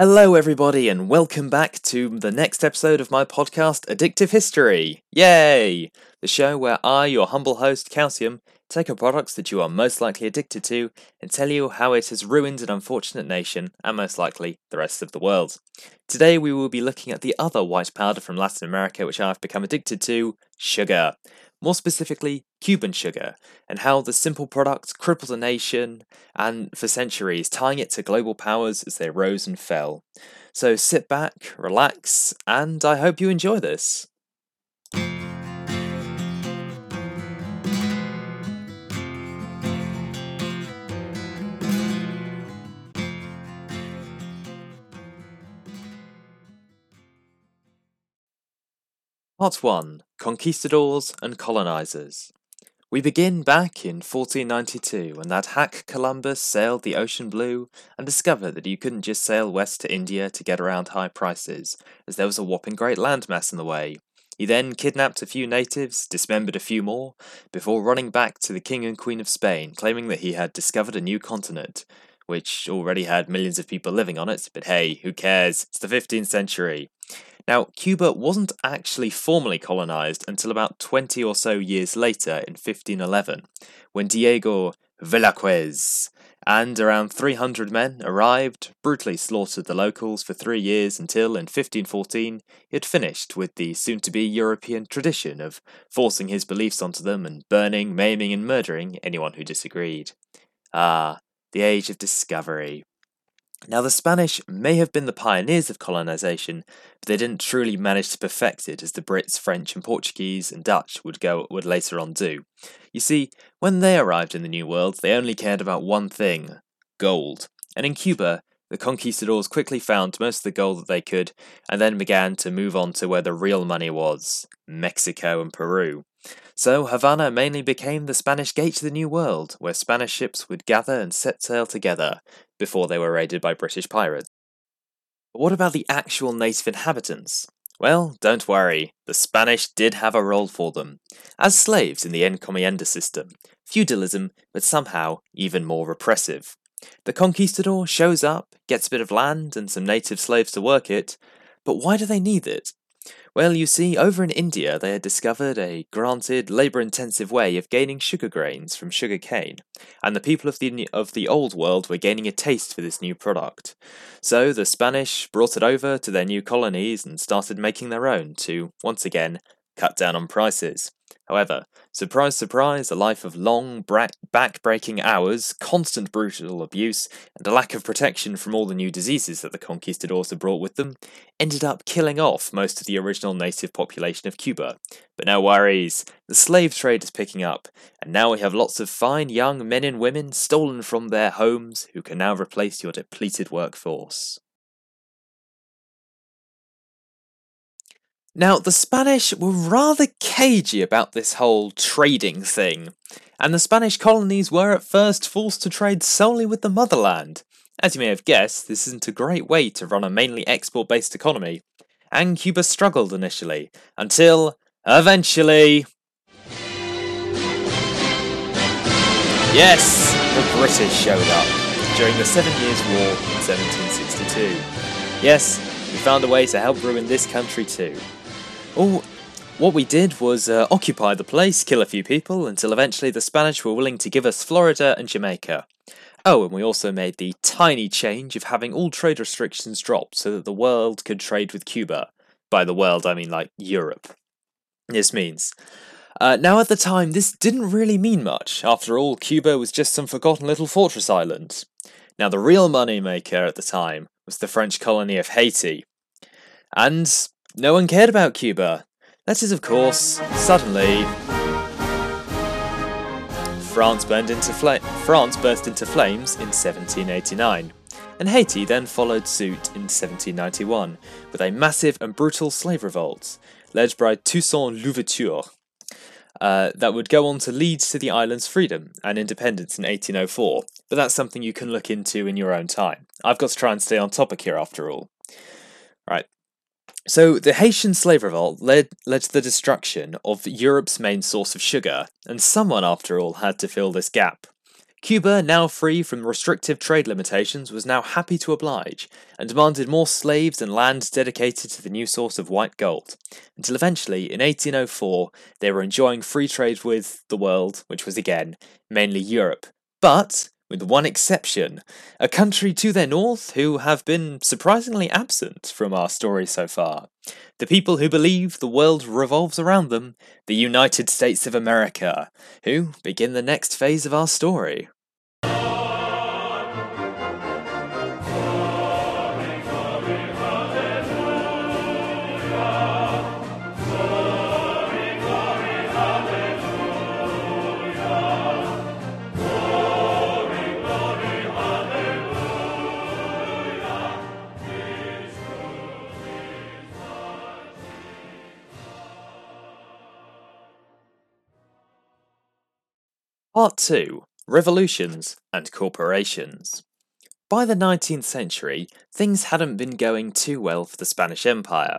Hello, everybody, and welcome back to the next episode of my podcast, Addictive History. Yay! The show where I, your humble host, Calcium, take a products that you are most likely addicted to and tell you how it has ruined an unfortunate nation and most likely the rest of the world. Today, we will be looking at the other white powder from Latin America which I've become addicted to sugar more specifically Cuban sugar, and how the simple product crippled a nation and for centuries, tying it to global powers as they rose and fell. So sit back, relax, and I hope you enjoy this. Part 1 Conquistadors and Colonizers. We begin back in 1492 when that hack Columbus sailed the ocean blue and discovered that you couldn't just sail west to India to get around high prices, as there was a whopping great landmass in the way. He then kidnapped a few natives, dismembered a few more, before running back to the King and Queen of Spain, claiming that he had discovered a new continent, which already had millions of people living on it, but hey, who cares? It's the 15th century. Now, Cuba wasn't actually formally colonized until about 20 or so years later in 1511, when Diego Velázquez and around 300 men arrived, brutally slaughtered the locals for three years until, in 1514, he had finished with the soon to be European tradition of forcing his beliefs onto them and burning, maiming, and murdering anyone who disagreed. Ah, the age of discovery. Now, the Spanish may have been the pioneers of colonization, but they didn't truly manage to perfect it as the Brits, French, and Portuguese and Dutch would go would later on do. You see, when they arrived in the New World, they only cared about one thing gold. And in Cuba, the conquistadors quickly found most of the gold that they could, and then began to move on to where the real money was Mexico and Peru. So Havana mainly became the Spanish gate to the New World, where Spanish ships would gather and set sail together before they were raided by British pirates. But what about the actual native inhabitants? Well, don't worry, the Spanish did have a role for them, as slaves in the encomienda system, feudalism, but somehow even more repressive. The conquistador shows up, gets a bit of land and some native slaves to work it, but why do they need it? Well, you see, over in India they had discovered a granted labour intensive way of gaining sugar grains from sugar cane, and the people of the, of the old world were gaining a taste for this new product. So the Spanish brought it over to their new colonies and started making their own to, once again, cut down on prices. However, surprise, surprise, a life of long, bra- back-breaking hours, constant brutal abuse, and a lack of protection from all the new diseases that the conquistadors had brought with them, ended up killing off most of the original native population of Cuba. But no worries, the slave trade is picking up, and now we have lots of fine young men and women stolen from their homes who can now replace your depleted workforce. Now, the Spanish were rather cagey about this whole trading thing, and the Spanish colonies were at first forced to trade solely with the motherland. As you may have guessed, this isn't a great way to run a mainly export based economy, and Cuba struggled initially, until eventually. Yes, the British showed up during the Seven Years' War in 1762. Yes, we found a way to help ruin this country too. Oh, what we did was uh, occupy the place, kill a few people, until eventually the Spanish were willing to give us Florida and Jamaica. Oh, and we also made the tiny change of having all trade restrictions dropped so that the world could trade with Cuba. By the world, I mean like Europe. This means. Uh, now, at the time, this didn't really mean much. After all, Cuba was just some forgotten little fortress island. Now, the real money maker at the time was the French colony of Haiti. And no one cared about Cuba. That is, of course, suddenly France burned into France burst into flames in 1789, and Haiti then followed suit in 1791 with a massive and brutal slave revolt led by Toussaint Louverture. Uh, that would go on to lead to the island's freedom and independence in 1804, but that's something you can look into in your own time. I've got to try and stay on topic here after all. So the Haitian slave revolt led led to the destruction of Europe's main source of sugar, and someone, after all, had to fill this gap. Cuba, now free from restrictive trade limitations, was now happy to oblige, and demanded more slaves and land dedicated to the new source of white gold, until eventually, in 1804, they were enjoying free trade with the world, which was again, mainly Europe. But, with one exception, a country to their north who have been surprisingly absent from our story so far. The people who believe the world revolves around them, the United States of America, who begin the next phase of our story. Part 2 Revolutions and Corporations. By the 19th century, things hadn't been going too well for the Spanish Empire.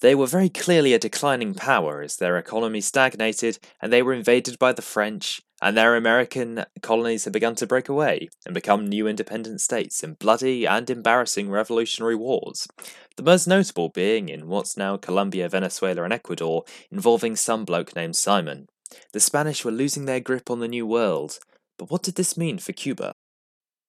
They were very clearly a declining power as their economy stagnated and they were invaded by the French, and their American colonies had begun to break away and become new independent states in bloody and embarrassing revolutionary wars. The most notable being in what's now Colombia, Venezuela, and Ecuador, involving some bloke named Simon. The Spanish were losing their grip on the New World, but what did this mean for Cuba?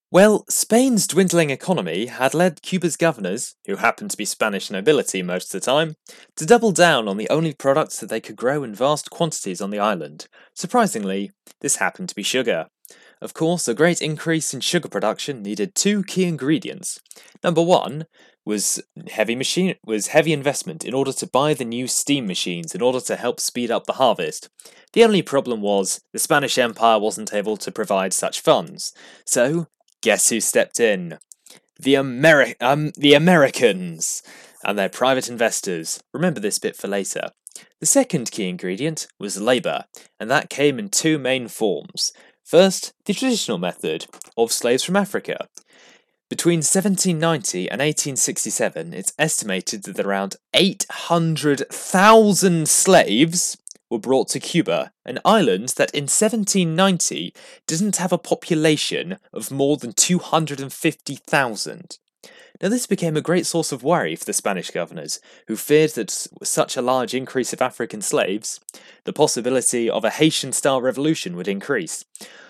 Well, Spain's dwindling economy had led Cuba's governors, who happened to be Spanish nobility most of the time, to double down on the only products that they could grow in vast quantities on the island. Surprisingly, this happened to be sugar. Of course, a great increase in sugar production needed two key ingredients. Number one was heavy machine was heavy investment in order to buy the new steam machines in order to help speed up the harvest. The only problem was the Spanish Empire wasn't able to provide such funds. So, guess who stepped in? The Ameri- um, the Americans and their private investors. Remember this bit for later. The second key ingredient was labour, and that came in two main forms. First, the traditional method of slaves from Africa, between 1790 and 1867, it's estimated that around 800,000 slaves were brought to Cuba, an island that in 1790 didn't have a population of more than 250,000. Now, this became a great source of worry for the Spanish governors, who feared that such a large increase of African slaves, the possibility of a Haitian style revolution would increase.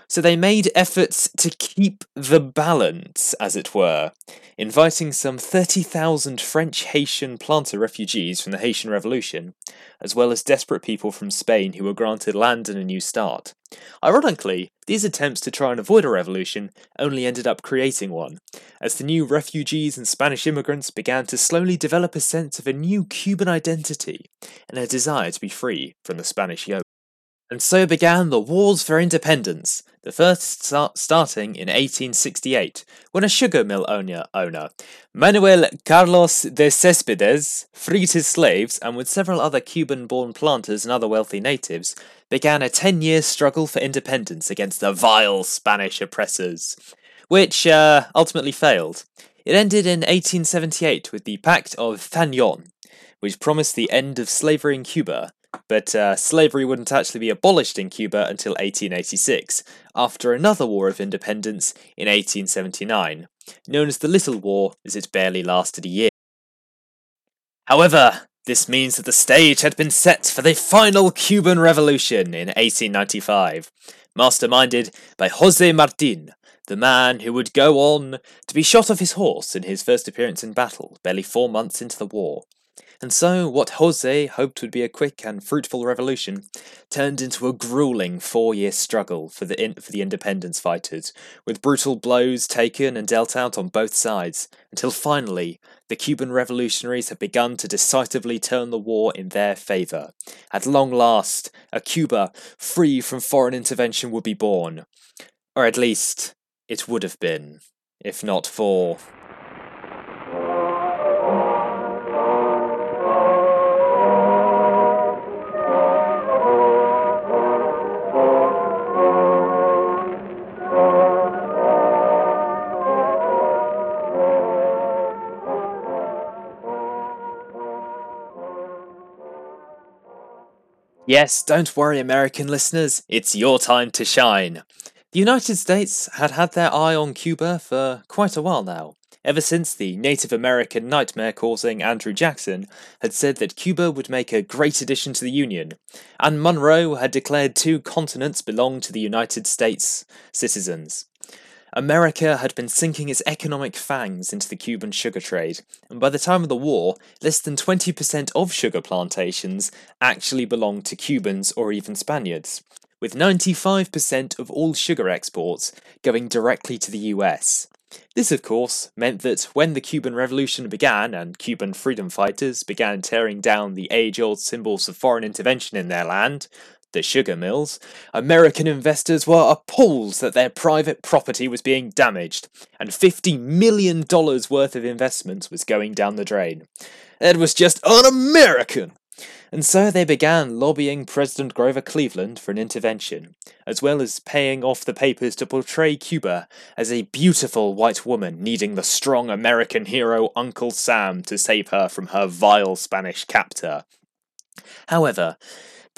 So they made efforts to keep the balance, as it were, inviting some 30,000 French Haitian planter refugees from the Haitian Revolution, as well as desperate people from Spain who were granted land and a new start. Ironically, these attempts to try and avoid a revolution only ended up creating one, as the new refugees and Spanish immigrants began to slowly develop a sense of a new Cuban identity and a desire to be free from the Spanish yoke. And so began the Wars for Independence, the first start starting in 1868, when a sugar mill owner, owner, Manuel Carlos de Cespedes, freed his slaves and with several other Cuban-born planters and other wealthy natives, began a 10-year struggle for independence against the vile Spanish oppressors, which uh, ultimately failed. It ended in 1878 with the Pact of Zanjón, which promised the end of slavery in Cuba but uh, slavery wouldn't actually be abolished in Cuba until 1886, after another war of independence in 1879, known as the Little War, as it barely lasted a year. However, this means that the stage had been set for the final Cuban Revolution in 1895, masterminded by Jose Martin, the man who would go on to be shot off his horse in his first appearance in battle, barely four months into the war. And so, what Jose hoped would be a quick and fruitful revolution turned into a grueling four year struggle for the, in- for the independence fighters, with brutal blows taken and dealt out on both sides, until finally the Cuban revolutionaries had begun to decisively turn the war in their favour. At long last, a Cuba free from foreign intervention would be born. Or at least, it would have been, if not for Yes, don't worry, American listeners, it's your time to shine. The United States had had their eye on Cuba for quite a while now, ever since the Native American nightmare causing Andrew Jackson had said that Cuba would make a great addition to the Union, and Monroe had declared two continents belonged to the United States citizens. America had been sinking its economic fangs into the Cuban sugar trade, and by the time of the war, less than 20% of sugar plantations actually belonged to Cubans or even Spaniards, with 95% of all sugar exports going directly to the US. This, of course, meant that when the Cuban Revolution began and Cuban freedom fighters began tearing down the age old symbols of foreign intervention in their land, the sugar mills, American investors were appalled that their private property was being damaged, and $50 million worth of investments was going down the drain. It was just un American! And so they began lobbying President Grover Cleveland for an intervention, as well as paying off the papers to portray Cuba as a beautiful white woman needing the strong American hero Uncle Sam to save her from her vile Spanish captor. However,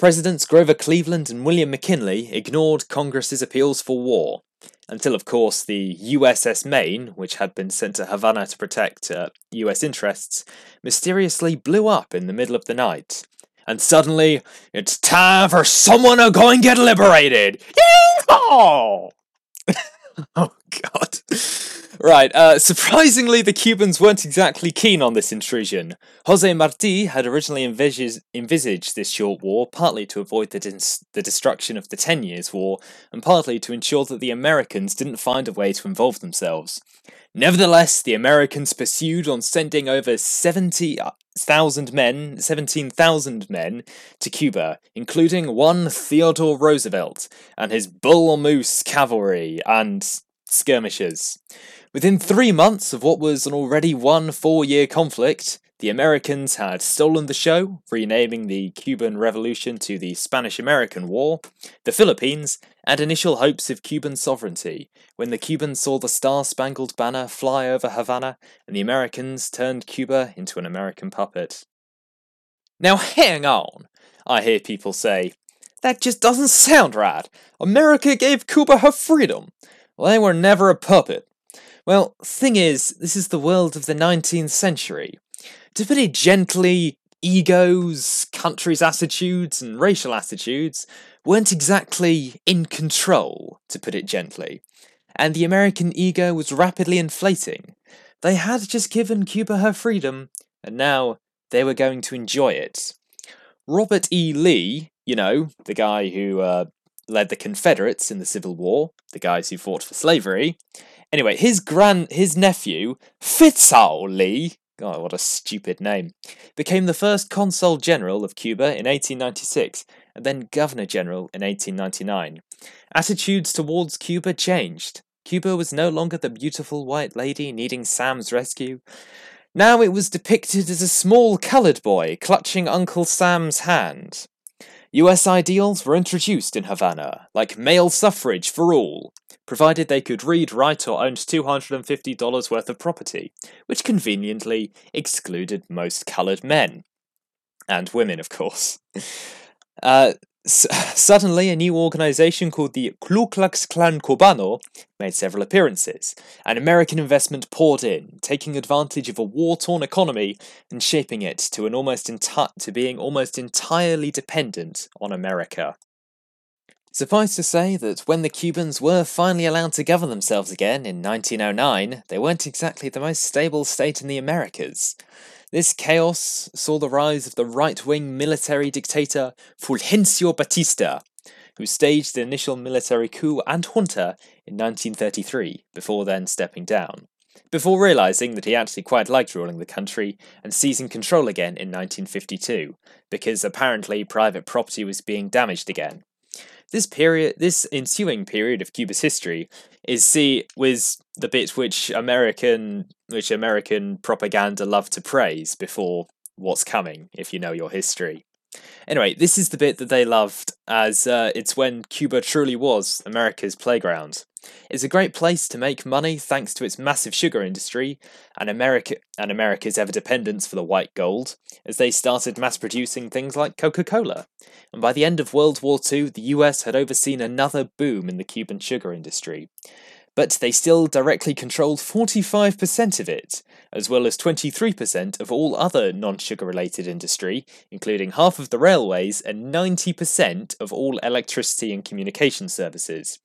Presidents Grover Cleveland and William McKinley ignored Congress's appeals for war, until, of course, the USS Maine, which had been sent to Havana to protect uh, US interests, mysteriously blew up in the middle of the night. And suddenly, it's time for someone to go and get liberated! Yeehaw! oh, God. Right, uh, surprisingly, the Cubans weren't exactly keen on this intrusion. Jose Marti had originally envisaged, envisaged this short war partly to avoid the, dis- the destruction of the Ten Years' War, and partly to ensure that the Americans didn't find a way to involve themselves. Nevertheless, the Americans pursued on sending over 70,000 men, 17,000 men, to Cuba, including one Theodore Roosevelt and his bull moose cavalry and skirmishers. Within three months of what was an already one four year conflict, the Americans had stolen the show, renaming the Cuban Revolution to the Spanish American War, the Philippines, and initial hopes of Cuban sovereignty, when the Cubans saw the Star Spangled Banner fly over Havana and the Americans turned Cuba into an American puppet. Now, hang on, I hear people say. That just doesn't sound right. America gave Cuba her freedom. They were never a puppet. Well, thing is, this is the world of the 19th century. To put it gently, egos, countries' attitudes, and racial attitudes weren't exactly in control, to put it gently, and the American ego was rapidly inflating. They had just given Cuba her freedom, and now they were going to enjoy it. Robert E. Lee, you know, the guy who uh, led the Confederates in the Civil War, the guys who fought for slavery, Anyway, his grand, his nephew, Fitzhugh Lee, God, what a stupid name, became the first consul general of Cuba in 1896 and then governor general in 1899. Attitudes towards Cuba changed. Cuba was no longer the beautiful white lady needing Sam's rescue. Now it was depicted as a small coloured boy clutching Uncle Sam's hand. US ideals were introduced in Havana, like male suffrage for all, provided they could read, write, or owned $250 worth of property, which conveniently excluded most coloured men. And women, of course. Uh, s- suddenly, a new organization called the Ku Klux Klan Cubano made several appearances, and American investment poured in, taking advantage of a war-torn economy and shaping it to an almost enti- to being almost entirely dependent on America. Suffice to say that when the Cubans were finally allowed to govern themselves again in 1909, they weren't exactly the most stable state in the Americas. This chaos saw the rise of the right wing military dictator Fulgencio Batista, who staged the initial military coup and junta in 1933, before then stepping down, before realizing that he actually quite liked ruling the country and seizing control again in 1952, because apparently private property was being damaged again. This period, this ensuing period of Cuba's history, is see was the bit which American, which American propaganda loved to praise before what's coming, if you know your history. Anyway, this is the bit that they loved, as uh, it's when Cuba truly was America's playground. It's a great place to make money thanks to its massive sugar industry and America and America's ever dependence for the white gold, as they started mass producing things like Coca-Cola. And by the end of World War II, the US had overseen another boom in the Cuban sugar industry. But they still directly controlled 45% of it, as well as 23% of all other non sugar related industry, including half of the railways and 90% of all electricity and communication services.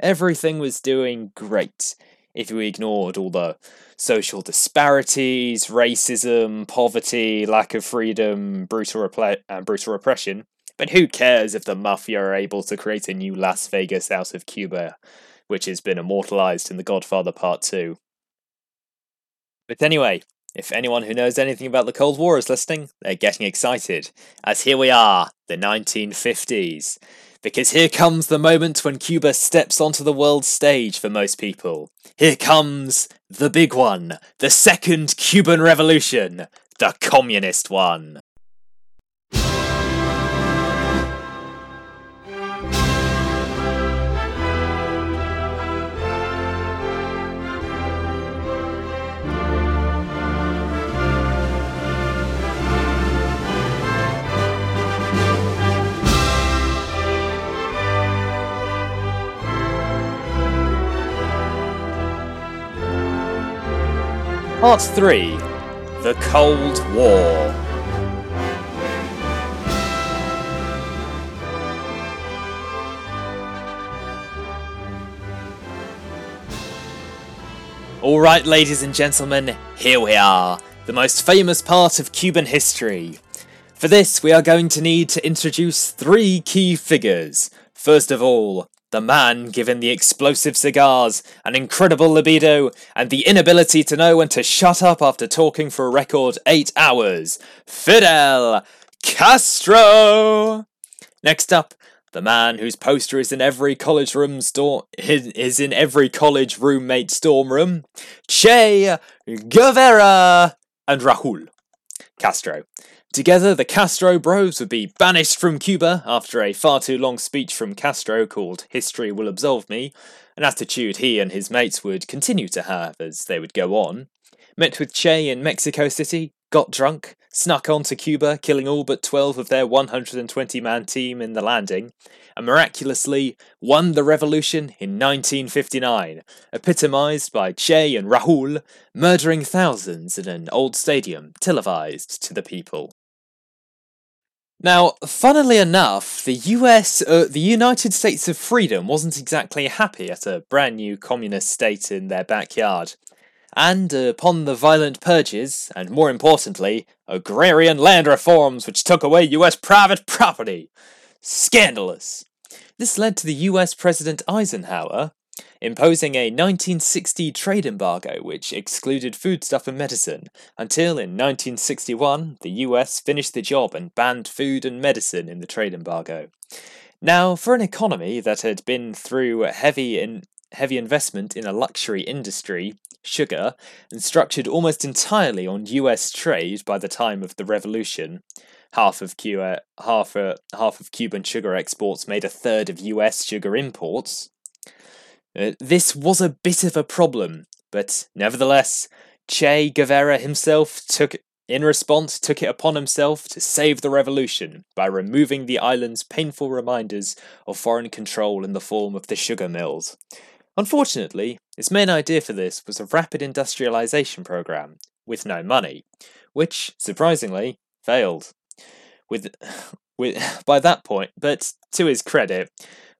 Everything was doing great, if we ignored all the social disparities, racism, poverty, lack of freedom, brutal, repl- and brutal repression. But who cares if the mafia are able to create a new Las Vegas out of Cuba, which has been immortalized in The Godfather Part 2? But anyway, if anyone who knows anything about the Cold War is listening, they're getting excited, as here we are, the 1950s. Because here comes the moment when Cuba steps onto the world stage for most people. Here comes the big one, the second Cuban Revolution, the communist one. Part 3 The Cold War. Alright, ladies and gentlemen, here we are, the most famous part of Cuban history. For this, we are going to need to introduce three key figures. First of all, the man given the explosive cigars, an incredible libido, and the inability to know when to shut up after talking for a record eight hours, Fidel Castro! Next up, the man whose poster is in every college room store is in every college roommate storm room, Che Guevara and Raul Castro. Together, the Castro bros would be banished from Cuba after a far too long speech from Castro called History Will Absolve Me, an attitude he and his mates would continue to have as they would go on. Met with Che in Mexico City, got drunk, snuck on to Cuba, killing all but 12 of their 120 man team in the landing, and miraculously won the revolution in 1959, epitomised by Che and Raul murdering thousands in an old stadium televised to the people. Now, funnily enough, the US, uh, the United States of Freedom, wasn't exactly happy at a brand new communist state in their backyard. And upon the violent purges, and more importantly, agrarian land reforms which took away US private property. Scandalous. This led to the US President Eisenhower imposing a 1960 trade embargo which excluded foodstuff and medicine, until in 1961 the US finished the job and banned food and medicine in the trade embargo. Now, for an economy that had been through heavy in heavy investment in a luxury industry, sugar, and structured almost entirely on US trade by the time of the revolution, half of Cuba, half, uh, half of Cuban sugar exports made a third of US sugar imports. Uh, this was a bit of a problem, but nevertheless, Che Guevara himself took in response took it upon himself to save the revolution by removing the island's painful reminders of foreign control in the form of the sugar mills. Unfortunately, his main idea for this was a rapid industrialization program with no money, which surprisingly failed. With with by that point, but to his credit,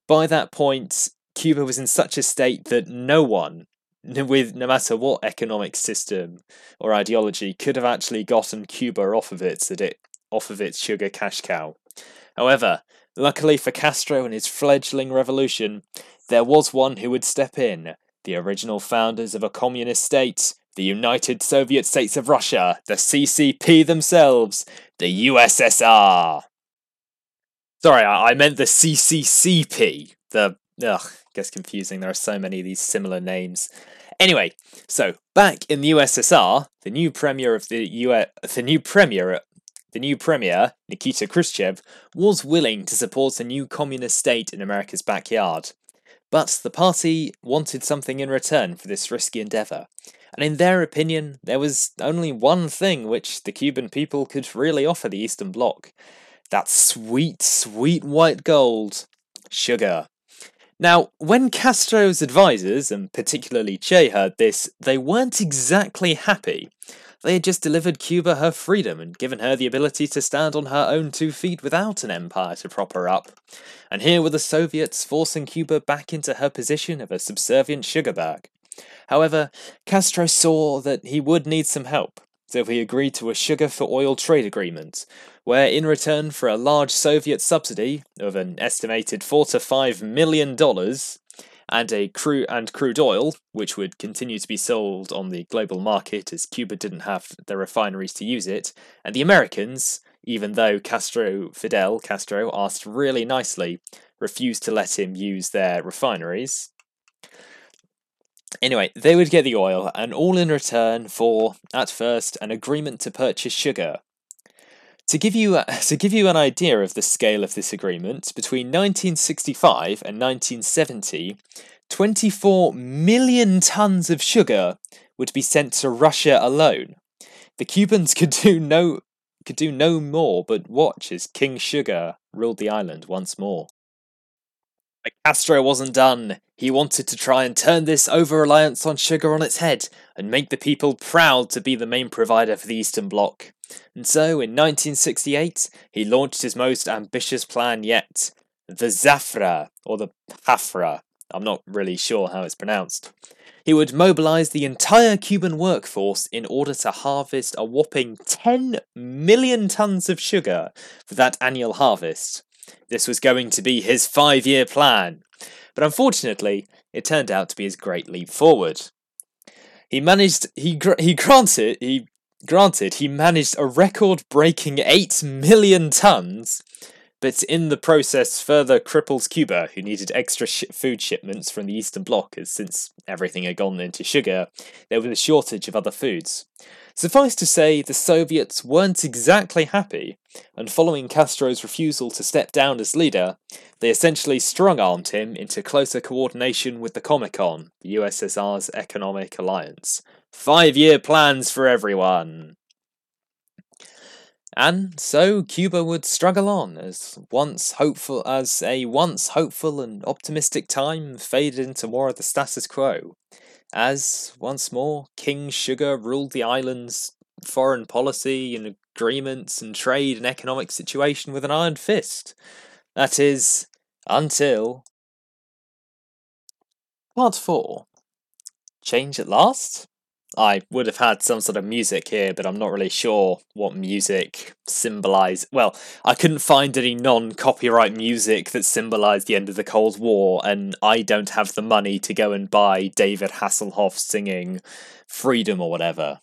by that point Cuba was in such a state that no one, with no matter what economic system or ideology, could have actually gotten Cuba off of its it off of its sugar cash cow. However, luckily for Castro and his fledgling revolution, there was one who would step in. The original founders of a communist state, the United Soviet States of Russia, the CCP themselves, the USSR. Sorry, I meant the CCCP, the ugh, gets confusing. There are so many of these similar names. Anyway, so back in the USSR, the new premier of the US, the new premier the new premier, Nikita Khrushchev, was willing to support a new communist state in America's backyard. But the party wanted something in return for this risky endeavour, and in their opinion, there was only one thing which the Cuban people could really offer the Eastern Bloc that sweet, sweet white gold sugar. Now, when Castro's advisors, and particularly Che, heard this, they weren't exactly happy. They had just delivered Cuba her freedom and given her the ability to stand on her own two feet without an empire to prop her up. And here were the Soviets forcing Cuba back into her position of a subservient sugar bag. However, Castro saw that he would need some help, so he agreed to a sugar for oil trade agreement, where in return for a large Soviet subsidy of an estimated 4 to 5 million dollars, and a crude and crude oil, which would continue to be sold on the global market as Cuba didn't have the refineries to use it, and the Americans, even though Castro Fidel Castro asked really nicely, refused to let him use their refineries. Anyway, they would get the oil, and all in return for, at first, an agreement to purchase sugar, to give you uh, a, to give you an idea of the scale of this agreement, between 1965 and 1970, 24 million tons of sugar would be sent to Russia alone. The Cubans could do no could do no more but watch as King Sugar ruled the island once more. But Castro wasn't done. He wanted to try and turn this over reliance on sugar on its head and make the people proud to be the main provider for the Eastern Bloc. And so, in 1968, he launched his most ambitious plan yet the Zafra, or the Hafra. I'm not really sure how it's pronounced. He would mobilize the entire Cuban workforce in order to harvest a whopping 10 million tons of sugar for that annual harvest. This was going to be his five year plan, but unfortunately, it turned out to be his great leap forward. He managed, he, he granted, he Granted, he managed a record breaking 8 million tons, but in the process further cripples Cuba, who needed extra sh- food shipments from the Eastern Bloc, as since everything had gone into sugar, there was a shortage of other foods. Suffice to say, the Soviets weren't exactly happy, and following Castro's refusal to step down as leader, they essentially strong armed him into closer coordination with the Comecon, the USSR's economic alliance, Five year plans for everyone. And so Cuba would struggle on as once hopeful as a once hopeful and optimistic time faded into more of the status quo. As once more King Sugar ruled the island's foreign policy and agreements and trade and economic situation with an iron fist. That is, until. Part 4 Change at last? I would have had some sort of music here, but I'm not really sure what music symbolise. Well, I couldn't find any non copyright music that symbolised the end of the Cold War, and I don't have the money to go and buy David Hasselhoff singing Freedom or whatever.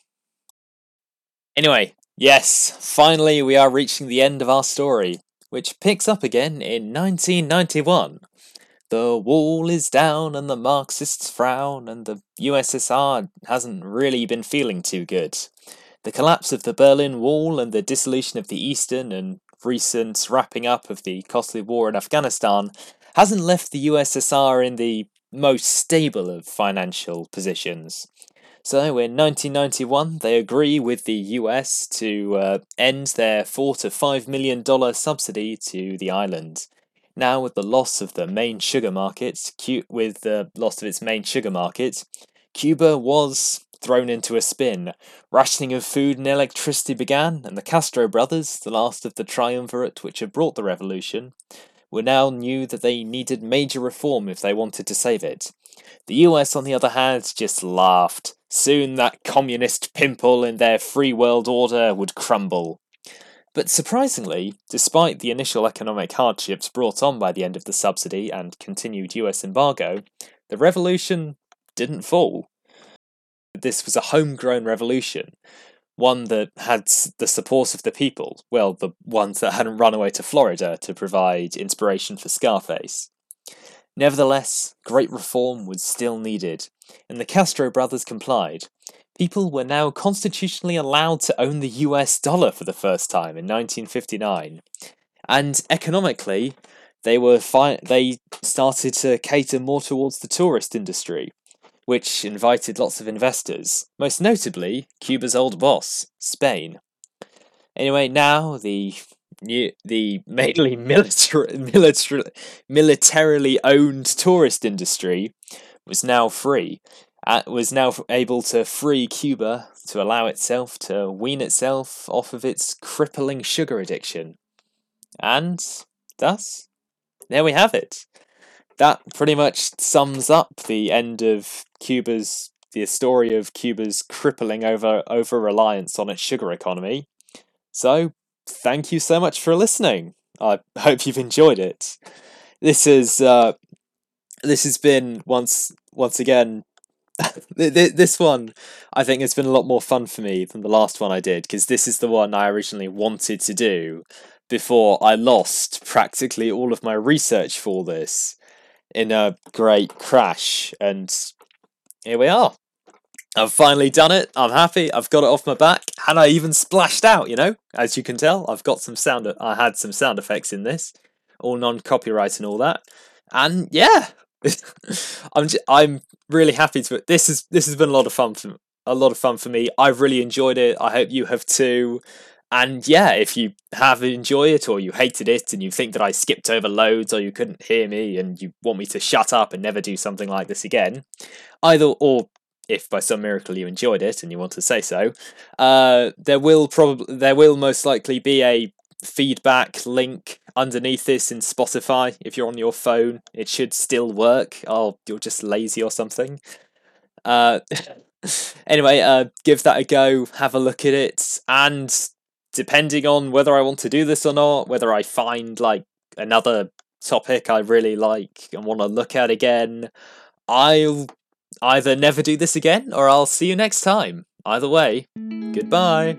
Anyway, yes, finally we are reaching the end of our story, which picks up again in 1991 the wall is down and the Marxists frown, and the USSR hasn't really been feeling too good. The collapse of the Berlin Wall and the dissolution of the Eastern and recent wrapping up of the costly war in Afghanistan hasn't left the USSR in the most stable of financial positions. So in 1991, they agree with the US to uh, end their four to five million dollar subsidy to the island. Now, with the loss of the main sugar market, with the loss of its main sugar market, Cuba was thrown into a spin. Rationing of food and electricity began, and the Castro brothers, the last of the triumvirate which had brought the revolution, were now knew that they needed major reform if they wanted to save it. The US, on the other hand, just laughed. Soon that communist pimple in their free world order would crumble. But surprisingly, despite the initial economic hardships brought on by the end of the subsidy and continued US embargo, the revolution didn't fall. This was a homegrown revolution, one that had the support of the people, well, the ones that hadn't run away to Florida to provide inspiration for Scarface. Nevertheless, great reform was still needed, and the Castro brothers complied, people were now constitutionally allowed to own the US dollar for the first time in 1959. And economically, they were fi- they started to cater more towards the tourist industry, which invited lots of investors, most notably Cuba's old boss, Spain. Anyway, now the the mainly military, military, militarily owned tourist industry was now free, was now able to free Cuba to allow itself to wean itself off of its crippling sugar addiction. And thus, there we have it. That pretty much sums up the end of Cuba's the story of Cuba's crippling over over reliance on its sugar economy. So, thank you so much for listening. I hope you've enjoyed it. This is uh, this has been once once again this one I think has been a lot more fun for me than the last one I did because this is the one I originally wanted to do before I lost practically all of my research for this in a great crash and here we are. I've finally done it. I'm happy. I've got it off my back, and I even splashed out. You know, as you can tell, I've got some sound. I had some sound effects in this, all non-copyright and all that. And yeah, I'm just, I'm really happy to. This is this has been a lot of fun for a lot of fun for me. I've really enjoyed it. I hope you have too. And yeah, if you have enjoyed it or you hated it and you think that I skipped over loads or you couldn't hear me and you want me to shut up and never do something like this again, either or if by some miracle you enjoyed it and you want to say so, uh, there will probably there will most likely be a feedback link underneath this in Spotify. If you're on your phone, it should still work. Oh, you're just lazy or something. Uh, anyway, uh, give that a go. Have a look at it, and depending on whether I want to do this or not, whether I find like another topic I really like and want to look at again, I'll either never do this again or I'll see you next time. Either way, goodbye.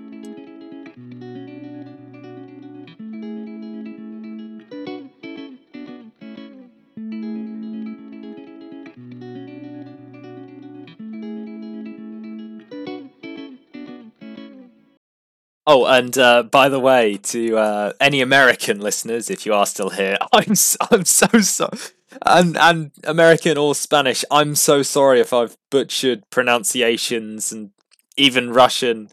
Oh, and uh, by the way, to uh, any American listeners, if you are still here, I'm I'm so sorry and and American or Spanish. I'm so sorry if I've butchered pronunciations and even Russian.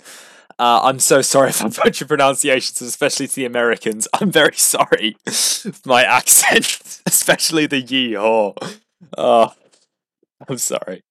Uh, I'm so sorry if I butchered pronunciations, especially to the Americans. I'm very sorry. My accent, especially the yeehaw. Oh, I'm sorry.